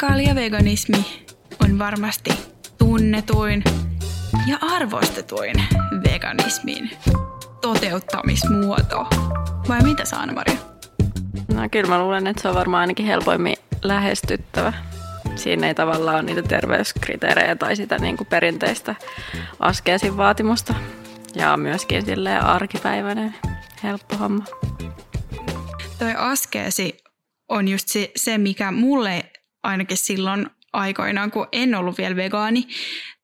Sipsikaalia-veganismi on varmasti tunnetuin ja arvostetuin veganismin toteuttamismuoto. Vai mitä sä Anna-Maria? No kyllä mä luulen, että se on varmaan ainakin helpoimmin lähestyttävä. Siinä ei tavallaan ole niitä terveyskriteerejä tai sitä niin kuin perinteistä askeesin vaatimusta. Ja myöskin silleen arkipäiväinen helppo homma. Toi askeesi on just se, se, mikä mulle ainakin silloin aikoinaan, kun en ollut vielä vegaani,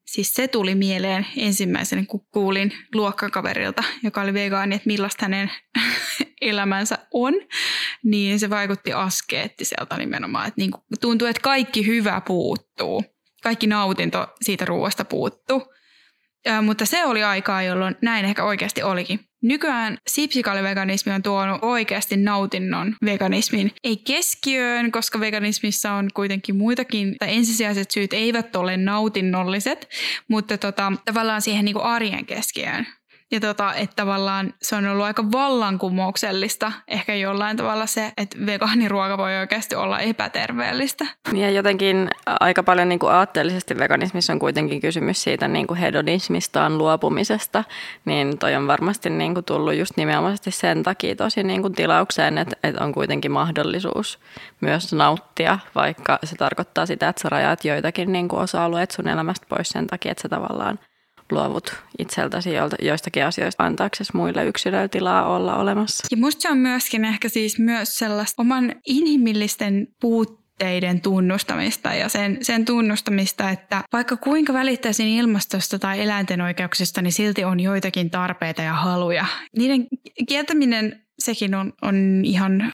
Siis se tuli mieleen ensimmäisenä, kun kuulin luokkakaverilta, joka oli vegaani, että millaista hänen elämänsä on, niin se vaikutti askeettiselta nimenomaan. Että niin tuntuu, että kaikki hyvä puuttuu. Kaikki nautinto siitä ruoasta puuttuu. Ja, mutta se oli aikaa, jolloin näin ehkä oikeasti olikin. Nykyään sipsikaliveganismi on tuonut oikeasti nautinnon veganismin. Ei keskiöön, koska veganismissa on kuitenkin muitakin, tai ensisijaiset syyt eivät ole nautinnolliset, mutta tota, tavallaan siihen niin kuin arjen keskiöön. Ja tota, että tavallaan se on ollut aika vallankumouksellista ehkä jollain tavalla se, että vegaaniruoka voi oikeasti olla epäterveellistä. Ja jotenkin aika paljon niin kuin aatteellisesti veganismissa on kuitenkin kysymys siitä niin kuin hedonismistaan luopumisesta, niin toi on varmasti niin kuin tullut just nimenomaan sen takia tosi niin kuin tilaukseen, että, että on kuitenkin mahdollisuus myös nauttia, vaikka se tarkoittaa sitä, että sä rajaat joitakin niin kuin osa-alueet sun elämästä pois sen takia, että sä tavallaan – luovut itseltäsi joistakin asioista antaaksesi muille yksilöille tilaa olla olemassa. Ja musta se on myöskin ehkä siis myös sellaista oman inhimillisten puutteiden tunnustamista ja sen, sen tunnustamista, että vaikka kuinka välittäisin ilmastosta tai eläinten oikeuksista, niin silti on joitakin tarpeita ja haluja. Niiden kieltäminen sekin on, on ihan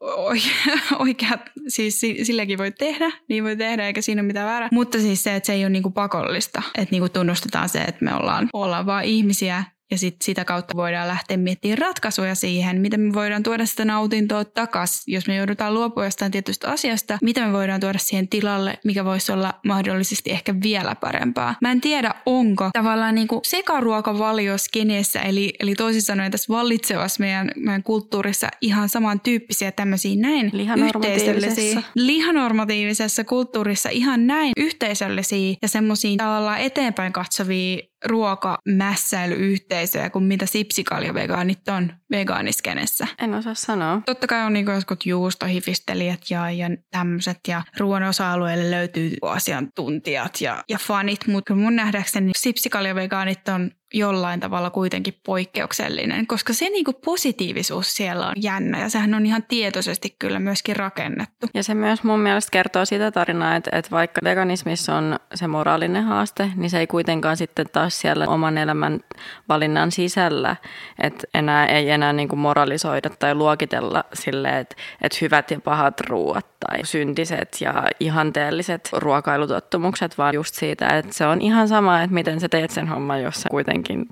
oikea, siis silläkin voi tehdä, niin voi tehdä, eikä siinä ole mitään väärää. Mutta siis se, että se ei ole niinku pakollista, että niinku tunnustetaan se, että me ollaan, ollaan vaan ihmisiä ja sit sitä kautta voidaan lähteä miettimään ratkaisuja siihen, miten me voidaan tuoda sitä nautintoa takaisin, jos me joudutaan luopua jostain tietystä asiasta, mitä me voidaan tuoda siihen tilalle, mikä voisi olla mahdollisesti ehkä vielä parempaa. Mä en tiedä, onko tavallaan niin kuin sekaruokavalio skeneessä, eli, eli toisin sanoen tässä vallitsevassa meidän, meidän kulttuurissa ihan samantyyppisiä tämmöisiä näin lihanormatiivisessa. lihanormatiivisessa kulttuurissa ihan näin yhteisöllisiä ja semmoisia tavallaan eteenpäin katsovia ruokamässäilyyhteisöjä kuin mitä sipsikaljavegaanit on vegaaniskenessä? En osaa sanoa. Totta kai on niin jotkut juustohifistelijät ja, ja tämmöiset ja ruoan osa-alueelle löytyy asiantuntijat ja, ja fanit, mutta mun nähdäkseni sipsikaljavegaanit on jollain tavalla kuitenkin poikkeuksellinen, koska se niinku positiivisuus siellä on jännä ja sehän on ihan tietoisesti kyllä myöskin rakennettu. Ja se myös mun mielestä kertoo sitä tarinaa, että, että vaikka veganismissa on se moraalinen haaste, niin se ei kuitenkaan sitten taas siellä oman elämän valinnan sisällä, että enää ei enää niinku moralisoida tai luokitella sille, että, että hyvät ja pahat ruuat tai syntiset ja ihanteelliset ruokailutottumukset, vaan just siitä, että se on ihan sama, että miten sä teet sen homman, jos sä kuitenkin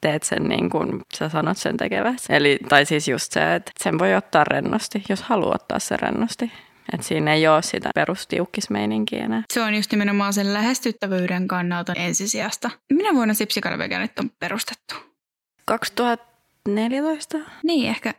teet sen niin kuin sä sanot sen tekeväsi. Eli, tai siis just se, että sen voi ottaa rennosti, jos haluaa ottaa sen rennosti. Että siinä ei ole sitä perustiukkismeininkiä enää. Se on just nimenomaan sen lähestyttävyyden kannalta ensisijasta. Minä vuonna Sipsikalaveganit on perustettu? 2014? Niin, ehkä.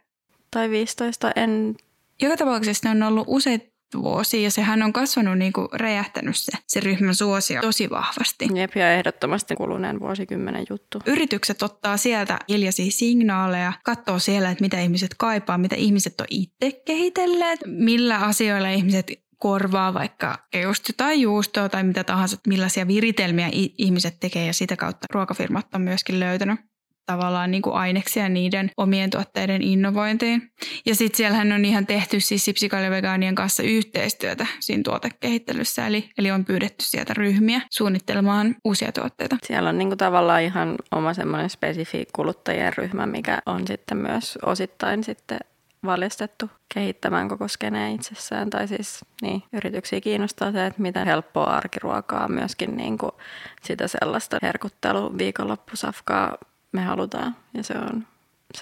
Tai 15, en... Joka tapauksessa ne on ollut useita vuosi ja sehän on kasvanut niin kuin räjähtänyt se, se ryhmän suosio tosi vahvasti. Jep, ja ehdottomasti kuluneen vuosikymmenen juttu. Yritykset ottaa sieltä hiljaisia signaaleja, katsoo siellä, että mitä ihmiset kaipaa, mitä ihmiset on itse kehitelleet, millä asioilla ihmiset korvaa vaikka just tai juustoa tai mitä tahansa, millaisia viritelmiä ihmiset tekee ja sitä kautta ruokafirmat on myöskin löytänyt tavallaan niin kuin aineksia niiden omien tuotteiden innovointiin. Ja sitten siellähän on ihan tehty siis sipsikaljavegaanien kanssa yhteistyötä siinä tuotekehittelyssä, eli, eli on pyydetty sieltä ryhmiä suunnittelemaan uusia tuotteita. Siellä on niin kuin tavallaan ihan oma semmoinen spesifi kuluttajien ryhmä, mikä on sitten myös osittain sitten valjastettu kehittämään koko skeneen itsessään. Tai siis niin, yrityksiä kiinnostaa se, että miten helppoa arkiruokaa, myöskin niin kuin sitä sellaista herkuttelu viikonloppusafkaa me halutaan ja se on,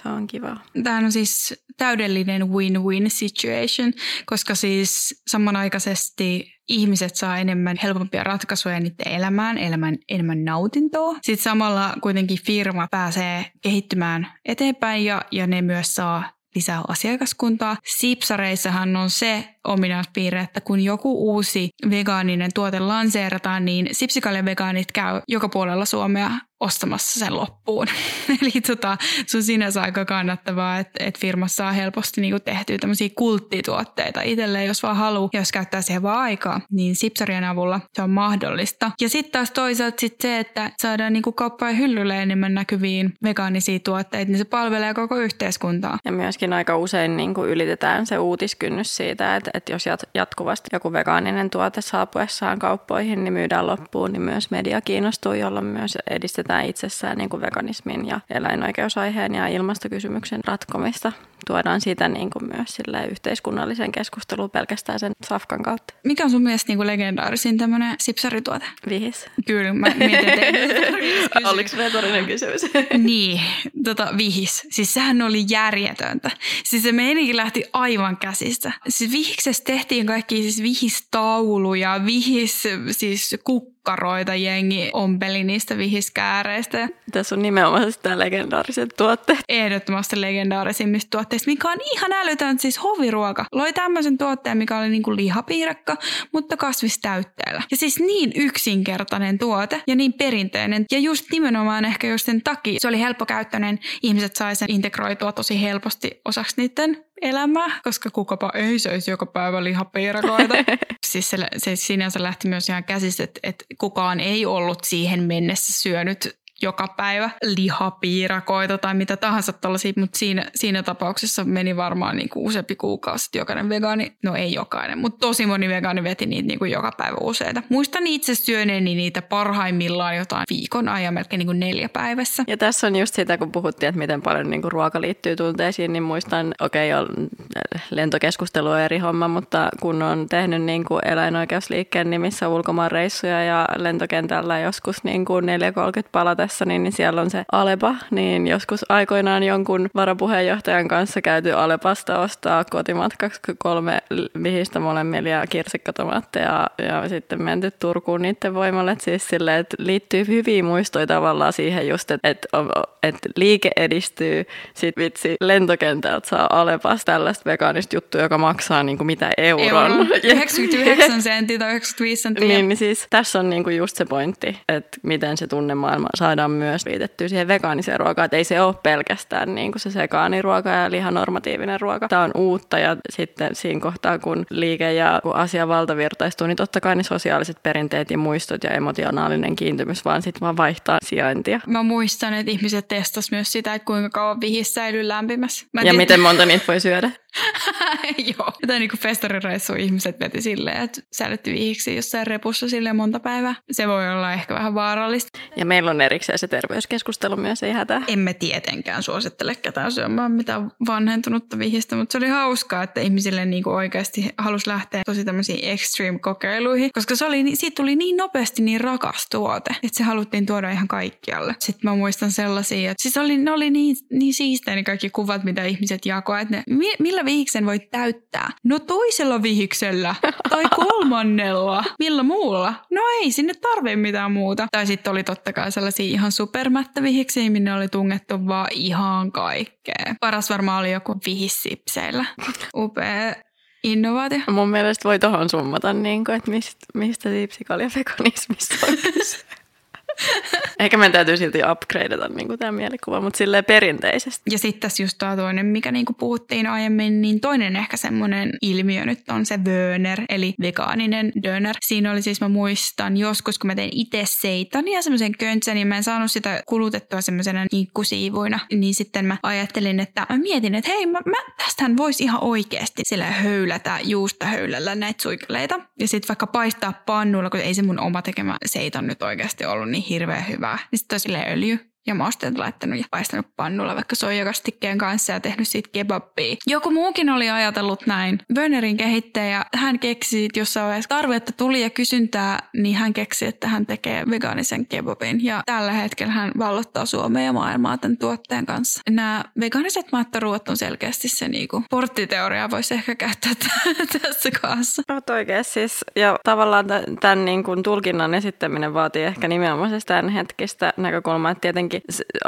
se on kiva. Tämä on siis täydellinen win-win situation, koska siis samanaikaisesti ihmiset saa enemmän helpompia ratkaisuja niiden elämään, elämän enemmän nautintoa. Sitten samalla kuitenkin firma pääsee kehittymään eteenpäin ja, ja ne myös saa lisää asiakaskuntaa. Sipsareissahan on se ominaispiirre, että kun joku uusi vegaaninen tuote lanseerataan, niin sipsikaljan vegaanit käy joka puolella Suomea ostamassa sen loppuun. Eli tota, se on sinänsä aika kannattavaa, että, että firmassa saa helposti niinku tehtyä tämmöisiä kulttituotteita itselleen, jos vaan haluaa, jos käyttää siihen vaan aikaa, niin sipsarien avulla se on mahdollista. Ja sitten taas toisaalta sit se, että saadaan niinku kauppaan hyllylle enemmän näkyviin vegaanisia tuotteita, niin se palvelee koko yhteiskuntaa. Ja myöskin aika usein niinku ylitetään se uutiskynnys siitä, että, että jos jatkuvasti joku vegaaninen tuote saapuessaan kauppoihin, niin myydään loppuun, niin myös media kiinnostuu, jolloin myös edistetään edistetään itsessään niin kuin veganismin ja eläinoikeusaiheen ja ilmastokysymyksen ratkomista. Tuodaan sitä niin kuin myös sille yhteiskunnallisen keskusteluun pelkästään sen safkan kautta. Mikä on sun mielestä niin kuin legendaarisin tämmöinen sipsarituote? Vihis. Kyllä, mä mietin, Oliko retorinen kysymys? niin, tota, vihis. Siis sehän oli järjetöntä. Siis se meininki lähti aivan käsistä. Siis vihiksessä tehtiin kaikki siis vihistauluja, vihis siis kukka kukkaroita jengi ompeli niistä vihiskääreistä. Tässä on nimenomaan sitä legendaariset tuotteet. Ehdottomasti legendaarisimmista tuotteista, mikä on ihan älytön, siis hoviruoka. Loi tämmöisen tuotteen, mikä oli niinku lihapiirakka, mutta kasvistäytteellä. Ja siis niin yksinkertainen tuote ja niin perinteinen. Ja just nimenomaan ehkä just sen takia se oli helppokäyttöinen. Ihmiset sai sen integroitua tosi helposti osaksi niiden elämää, koska kukapa ei söisi joka päivä lihapiirakoita. siis se, se sinänsä lähti myös ihan käsistä, että, että kukaan ei ollut siihen mennessä syönyt joka päivä lihapiirakoita tai mitä tahansa tällaisia, mutta siinä, siinä tapauksessa meni varmaan niin kuin useampi kuukausi, että jokainen vegaani, no ei jokainen, mutta tosi moni vegaani veti niitä niin kuin joka päivä useita. Muistan itse syöneeni niitä parhaimmillaan jotain viikon ajan, melkein niin kuin neljä päivässä. Ja tässä on just sitä, kun puhuttiin, että miten paljon niin kuin ruoka liittyy tunteisiin, niin muistan, okei, okay, lentokeskustelu on eri homma, mutta kun on tehnyt niin kuin eläinoikeusliikkeen nimissä ulkomaanreissuja ja lentokentällä joskus niin kuin 4.30 palata niin, niin siellä on se Alepa, niin joskus aikoinaan jonkun varapuheenjohtajan kanssa käyty Alepasta ostaa kotimatkaksi kolme vihistä molemmilla ja kirsikkatomaatteja ja sitten menty Turkuun niiden voimalle. Siis sille, että liittyy hyviä muistoja tavallaan siihen just, että, että, että liike edistyy, sit vitsi lentokentältä saa Alepasta tällaista vegaanista juttua, joka maksaa niin kuin mitä euron. Euron. 99 senttiä tai 95 senttiä. Niin, niin siis tässä on niin kuin just se pointti, että miten se tunnemaailma saadaan saadaan myös liitettyä siihen vegaaniseen ruokaan, että ei se ole pelkästään niin kuin se sekaaniruoka ja lihanormatiivinen ruoka. Tämä on uutta ja sitten siinä kohtaa, kun liike ja kun asia valtavirtaistuu, niin totta kai ne sosiaaliset perinteet ja muistot ja emotionaalinen kiintymys vaan sitten vaan vaihtaa sijaintia. Mä muistan, että ihmiset testas myös sitä, että kuinka kauan vihis säilyy lämpimässä. Mä ja tiedän... miten monta niitä voi syödä? Joo. Tai niin kuin festarireissu ihmiset veti silleen, että säilytti vihiksi jossain repussa sille monta päivää. Se voi olla ehkä vähän vaarallista. Ja meillä on erikseen se terveyskeskustelu myös, ei hätää. Emme tietenkään suosittele ketään syömään mitään vanhentunutta vihistä, mutta se oli hauskaa, että ihmisille niin kuin oikeasti halusi lähteä tosi tämmöisiin extreme-kokeiluihin, koska se oli, siitä tuli niin nopeasti niin rakas tuote, että se haluttiin tuoda ihan kaikkialle. Sitten mä muistan sellaisia, että siis oli, ne oli niin, niin siistejä ne kaikki kuvat, mitä ihmiset jakoivat, että ne, millä vihiksen voi täyttää? No toisella vihiksellä tai kolmannella. Millä muulla? No ei sinne tarvitse mitään muuta. Tai sitten oli totta kai sellaisia ihan supermättävihiksi, minne oli tungettu vaan ihan kaikkea. Paras varmaan oli joku vihissipseillä. Upea innovaatio. Mun mielestä voi tohon summata, niin kuin, että mistä, mistä sipsikalja veganismissa on Ehkä meidän täytyy silti upgradeata niin tämä mielikuva, mutta silleen perinteisesti. Ja sitten tässä just tämä toinen, mikä niin kuin puhuttiin aiemmin, niin toinen ehkä semmoinen ilmiö nyt on se Wöner, eli vegaaninen döner. Siinä oli siis, mä muistan joskus, kun mä tein itse seitania semmoisen köntsän, niin mä en saanut sitä kulutettua semmoisena niikkusiivuina. Niin sitten mä ajattelin, että mä mietin, että hei, mä, mä tästähän voisi ihan oikeasti sillä höylätä juusta höylällä näitä suikaleita. Ja sitten vaikka paistaa pannulla, kun ei se mun oma tekemä seiton nyt oikeasti ollut niin hirveän hyvää. Niin sitten öljy ja mausteet laittanut ja paistanut pannulla vaikka soijakastikkeen kanssa ja tehnyt siitä kebabia. Joku muukin oli ajatellut näin. Bönerin kehittäjä, hän keksi jossain vaiheessa tarvetta tuli ja kysyntää, niin hän keksi, että hän tekee vegaanisen kebabin. Ja tällä hetkellä hän vallottaa Suomea ja maailmaa tämän tuotteen kanssa. Nämä vegaaniset mattaruot on selkeästi se niinku porttiteoria voisi ehkä käyttää tässä kanssa. Olet oikein siis. Ja tavallaan tämän niin kuin tulkinnan esittäminen vaatii ehkä nimenomaan tämän hetkistä näkökulmaa, että tietenkin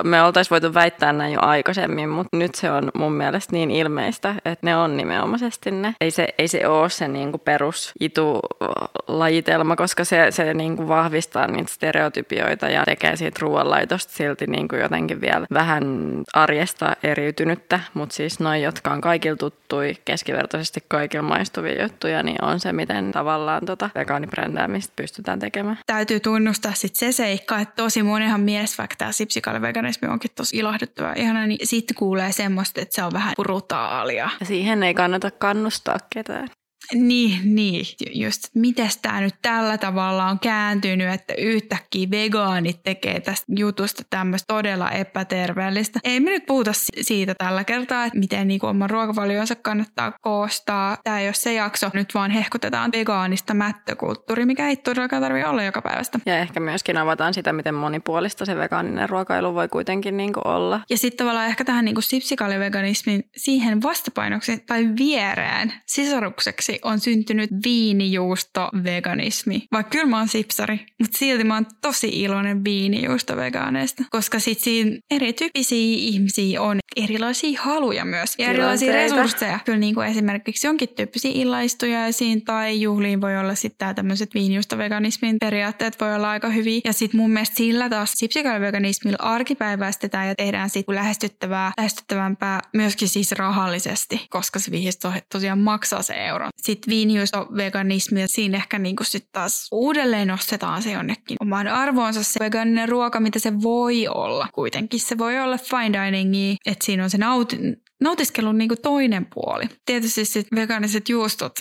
me oltaisiin voitu väittää näin jo aikaisemmin, mutta nyt se on mun mielestä niin ilmeistä, että ne on nimenomaisesti ne. Ei se, ei se ole se niin kuin perus itu-lajitelma, koska se, se niin kuin vahvistaa niitä stereotypioita ja tekee siitä ruoanlaitosta silti niin kuin jotenkin vielä vähän arjesta eriytynyttä, mutta siis noin, jotka on kaikilla tuttui, keskivertaisesti kaikilla maistuvia juttuja, niin on se, miten tavallaan tota vegaanibrändäämistä pystytään tekemään. Täytyy tunnustaa sitten se seikka, että tosi monenhan mielestä vaikka tämä sipsikaaliveganismi onkin tosi ilahduttava ihana, niin sitten kuulee semmoista, että se on vähän brutaalia. Ja siihen ei kannata kannustaa ketään. Niin, niin. Just, miten tämä nyt tällä tavalla on kääntynyt, että yhtäkkiä vegaanit tekee tästä jutusta tämmöistä todella epäterveellistä. Ei me nyt puhuta siitä tällä kertaa, että miten niin oman ruokavalionsa kannattaa koostaa. Tämä ei ole se jakso, nyt vaan hehkutetaan vegaanista mättökulttuuri, mikä ei todellakaan tarvitse olla joka päivästä. Ja ehkä myöskin avataan sitä, miten monipuolista se vegaaninen ruokailu voi kuitenkin niin olla. Ja sitten tavallaan ehkä tähän niin sipsikaliveganismin siihen vastapainoksi tai viereen sisarukseksi on syntynyt viinijuusto-veganismi. Vaikka kyllä mä oon sipsari, mutta silti mä oon tosi iloinen viinijuusto-vegaaneista. Koska sit siinä erityyppisiä ihmisiä on erilaisia haluja myös. Ja erilaisia resursseja. Kyllä niin kuin esimerkiksi jonkin tyyppisiä illaistujaisiin tai juhliin voi olla sitten tämmöiset viinijuusto-veganismin periaatteet voi olla aika hyviä. Ja sitten mun mielestä sillä taas sipsikaliveganismilla arkipäiväistetään ja tehdään sitten lähestyttävää, lähestyttävämpää myöskin siis rahallisesti, koska se viihisto tosiaan maksaa se euro. Sitten sitten veganismi ja siinä ehkä niin kuin sit taas uudelleen nostetaan se jonnekin omaan arvoonsa se veganinen ruoka, mitä se voi olla. Kuitenkin se voi olla fine diningi, että siinä on se nauti, nautiskelun niin toinen puoli. Tietysti sit vegaaniset juustot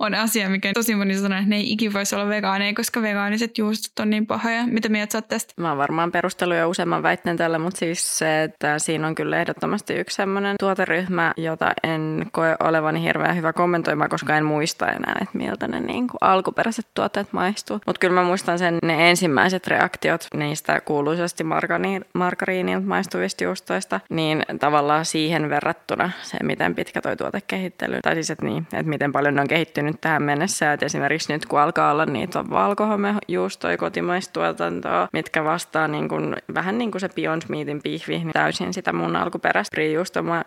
on asia, mikä tosi moni sanoo, että ne ei ikin voisi olla vegaaneja, koska vegaaniset juustot on niin pahoja. Mitä mieltä sä tästä? Mä oon varmaan perustellut jo useamman väitteen tällä, mutta siis se, että siinä on kyllä ehdottomasti yksi sellainen tuoteryhmä, jota en koe olevani hirveän hyvä kommentoimaan, koska en muista enää, että miltä ne niin alkuperäiset tuotteet maistuu. Mutta kyllä mä muistan sen ne ensimmäiset reaktiot niistä kuuluisasti margariinilta maistuvista juustoista, niin tavallaan siihen verrattuna verrattuna se, miten pitkä toi tuotekehittely, tai siis, että, niin, että miten paljon ne on kehittynyt tähän mennessä, että esimerkiksi nyt kun alkaa olla niitä valkohomejuustoja kotimaistuotantoa, mitkä vastaa niin kuin, vähän niin kuin se Beyond Meatin pihvi, niin täysin sitä mun alkuperäistä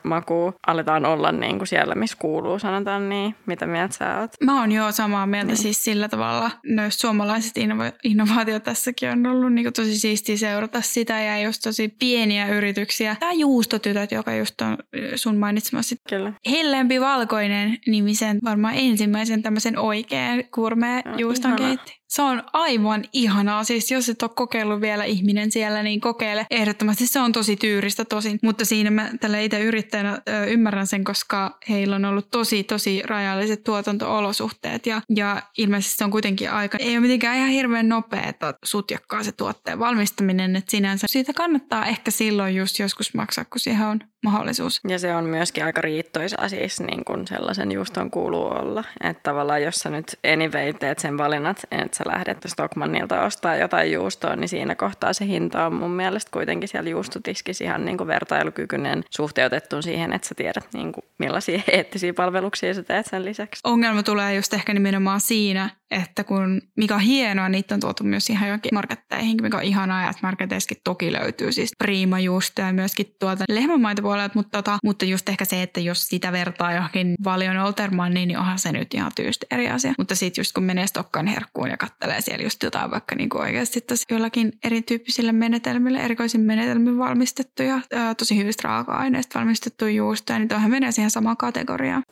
makuu aletaan olla niin kuin siellä, missä kuuluu, sanotaan niin. Mitä mieltä sä oot? Mä oon jo samaa mieltä niin. siis sillä tavalla. Noissa suomalaiset innova- innovaatiot tässäkin on ollut niin kuin tosi siistiä seurata sitä ja just tosi pieniä yrityksiä. Tämä juustotytöt, joka just on sun sun mainitsemasi. Kyllä. Hellempi valkoinen nimisen varmaan ensimmäisen tämmöisen oikean kurmeen juuston keitti. Se on aivan ihanaa. Siis jos et ole kokeillut vielä ihminen siellä, niin kokeile. Ehdottomasti se on tosi tyyristä tosin. Mutta siinä mä tällä itse yrittäjänä ö, ymmärrän sen, koska heillä on ollut tosi, tosi rajalliset tuotanto-olosuhteet. Ja, ja ilmeisesti se on kuitenkin aika, ei ole mitenkään ihan hirveän nopea, että sutjakkaa se tuotteen valmistaminen. Että sinänsä siitä kannattaa ehkä silloin just joskus maksaa, kun siihen on mahdollisuus. Ja se on myöskin aika riittoisa siis, niin kuin sellaisen juuston kuuluu olla. Että tavallaan jos sä nyt anyway teet sen valinnat, että sä lähdet Stockmannilta ostaa jotain juustoa, niin siinä kohtaa se hinta on mun mielestä kuitenkin siellä juustotiskissä ihan niin kuin vertailukykyinen suhteutettu siihen, että sä tiedät niin kuin millaisia eettisiä palveluksia sä teet sen lisäksi. Ongelma tulee just ehkä nimenomaan siinä, että kun, mikä on hienoa, niitä on tuotu myös ihan johonkin marketteihin, mikä on ihanaa, että marketeissakin toki löytyy siis prima juustoja ja myöskin tuolta lehmämaitopuolelta, mutta, tota, mutta just ehkä se, että jos sitä vertaa johonkin valion Oltermanniin, niin onhan se nyt ihan tyysti eri asia. Mutta sitten just kun menee Stokkan herkkuun ja kattelee siellä just jotain vaikka niin kuin oikeasti jollakin erityyppisille menetelmille, erikoisin menetelmin valmistettuja, tosi hyvistä raaka-aineista valmistettuja juustoja, niin toihan menee siihen samaan kategoriaan.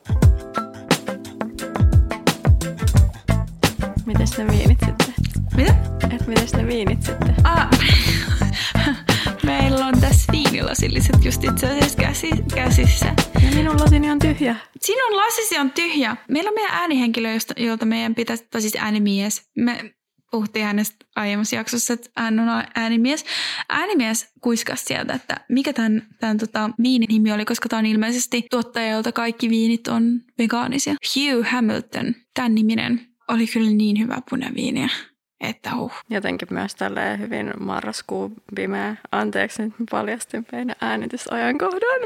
Mites ne viinit sitten? Mitä? Et mites ne viinit sitten? Ah, meillä on tässä viinilasilliset just itse asiassa käsi, käsissä. Ja minun lasini on tyhjä. Sinun lasisi on tyhjä. Meillä on meidän äänihenkilö, jolta meidän pitäisi, tai siis äänimies. Me puhuttiin hänestä aiemmassa jaksossa, että hän on äänimies. Äänimies kuiskasi sieltä, että mikä tämän, tämän tota, viinin nimi oli, koska tämä on ilmeisesti tuottaja, jolta kaikki viinit on vegaanisia. Hugh Hamilton, tämän niminen oli kyllä niin hyvä punaviiniä, että huh. Jotenkin myös tälleen hyvin marraskuun pimeä. Anteeksi, nyt paljastin meidän äänitysajankohdan.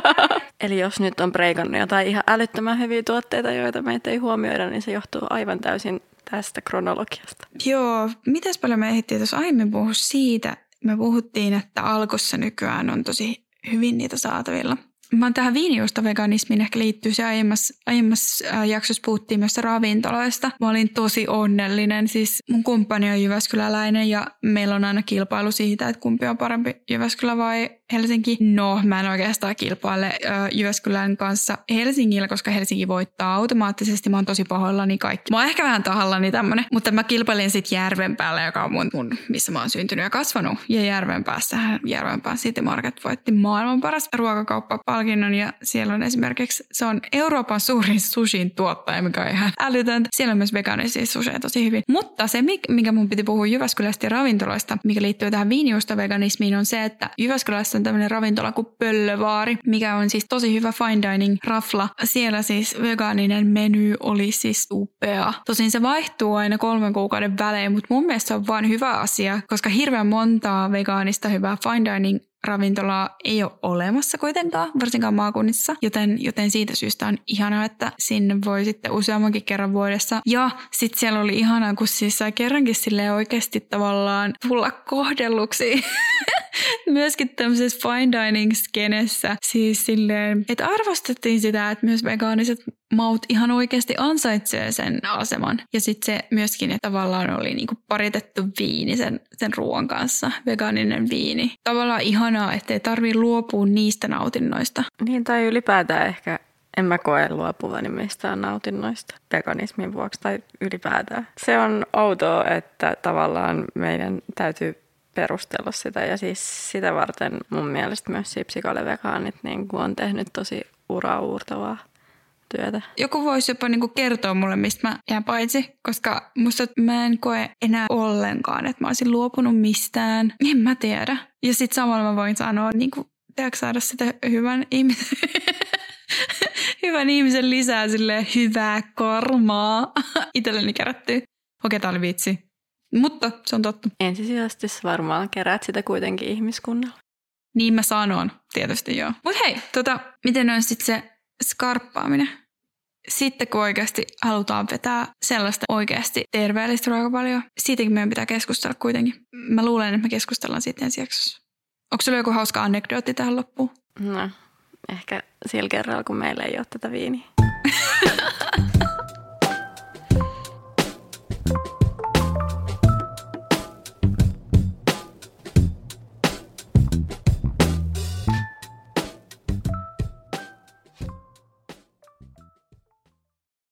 Eli jos nyt on preikannut jotain ihan älyttömän hyviä tuotteita, joita meitä ei huomioida, niin se johtuu aivan täysin tästä kronologiasta. Joo, mitäs paljon me ehdittiin tuossa aiemmin puhua siitä, me puhuttiin, että alkussa nykyään on tosi hyvin niitä saatavilla – Mä tähän viinijuusta veganismiin ehkä liittyy se aiemmassa, aiemmassa jaksossa puhuttiin myös ravintoloista. Mä olin tosi onnellinen. Siis mun kumppani on Jyväskyläläinen ja meillä on aina kilpailu siitä, että kumpi on parempi Jyväskylä vai Helsinki. No, mä en oikeastaan kilpaile Jyväskylän kanssa Helsingillä, koska Helsinki voittaa automaattisesti. Mä oon tosi pahoillani kaikki. Mä oon ehkä vähän tahallani tämmönen, mutta mä kilpailin sitten Järvenpäällä, joka on mun, mun, missä mä oon syntynyt ja kasvanut. Ja Järvenpäässä, Järvenpään City Market voitti maailman paras ruokakauppa palkinnon ja siellä on esimerkiksi, se on Euroopan suurin sushin tuottaja, mikä on ihan älytöntä. Siellä on myös vegaanisia susheja tosi hyvin. Mutta se, mikä mun piti puhua Jyväskylästä ja ravintoloista, mikä liittyy tähän viinijuusta veganismiin, on se, että Jyväskylässä on tämmöinen ravintola kuin Pöllövaari, mikä on siis tosi hyvä fine dining rafla. Siellä siis vegaaninen meny oli siis upea. Tosin se vaihtuu aina kolmen kuukauden välein, mutta mun mielestä se on vain hyvä asia, koska hirveän montaa vegaanista hyvää fine dining ravintolaa ei ole olemassa kuitenkaan, varsinkaan maakunnissa, joten, joten siitä syystä on ihanaa, että sinne voi sitten useammankin kerran vuodessa. Ja sitten siellä oli ihanaa, kun siis sai kerrankin sille oikeasti tavallaan tulla kohdelluksi. Myöskin tämmöisessä fine dining skenessä siis silleen, että arvostettiin sitä, että myös vegaaniset maut ihan oikeasti ansaitsee sen aseman. Ja sitten se myöskin, että tavallaan oli niinku paritettu viini sen, sen ruoan kanssa, vegaaninen viini. Tavallaan ihanaa, ettei tarvii luopua niistä nautinnoista. Niin, tai ylipäätään ehkä en mä koe luopuvani mistään nautinnoista veganismin vuoksi tai ylipäätään. Se on outoa, että tavallaan meidän täytyy perustella sitä ja siis sitä varten mun mielestä myös sipsikale-vegaanit niin on tehnyt tosi ura-uurtavaa työtä. Joku voisi jopa niinku kertoa mulle, mistä mä jään paitsi, koska musta mä en koe enää ollenkaan, että mä olisin luopunut mistään. En mä tiedä. Ja sitten samalla mä voin sanoa, niin kuin, saada sitä hyvän ihmisen, hyvän ihmisen lisää sille hyvää kormaa itselleni kerättyä. Okei, tää oli vitsi. Mutta se on totta. Ensisijaisesti varmaan kerät sitä kuitenkin ihmiskunnalla. Niin mä sanon, tietysti joo. Mutta hei, tota, miten on sitten se skarppaaminen? Sitten kun oikeasti halutaan vetää sellaista oikeasti terveellistä ruokavalioa, siitäkin meidän pitää keskustella kuitenkin. Mä luulen, että me keskustellaan sitten ensi jaksossa. Onko sulla joku hauska anekdootti tähän loppuun? No, ehkä sillä kerralla, kun meillä ei ole tätä viiniä.